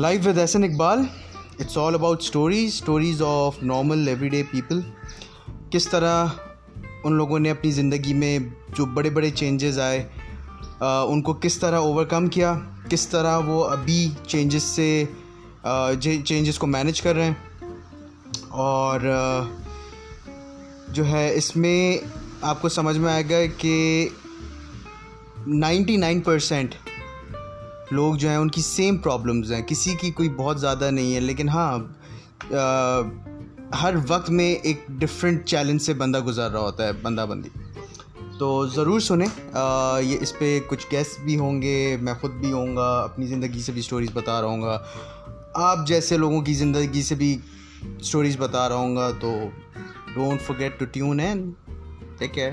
Life with Ahsan Iqbal it's all about stories stories of normal everyday people کس طرح ان لوگوں نے اپنی زندگی میں جو بڑے بڑے چینجز آئے ان کو کس طرح اوور کم کیا، کس طرح وہ ابھی چینجز سے چینجز جی، کو مینیج کر رہے ہیں۔ اور جو ہے اس میں آپ کو سمجھ میں آئے گا کہ نائنٹی نائن پرسینٹ لوگ جو ہیں ان کی سیم پرابلمز ہیں۔ کسی کی کوئی بہت زیادہ نہیں ہے، لیکن ہاں ہر وقت میں ایک ڈفرینٹ چیلنج سے بندہ گزر رہا ہوتا ہے، بندہ بندی۔ تو ضرور سنیں۔ یہ اس پہ کچھ گیسٹ بھی ہوں گے، میں خود بھی ہوں گا، اپنی زندگی سے بھی اسٹوریز بتا رہا ہوں گا۔ آپ جیسے لوگوں کی زندگی سے بھی اسٹوریز بتا رہا ہوں گا، تو don't forget to tune and take care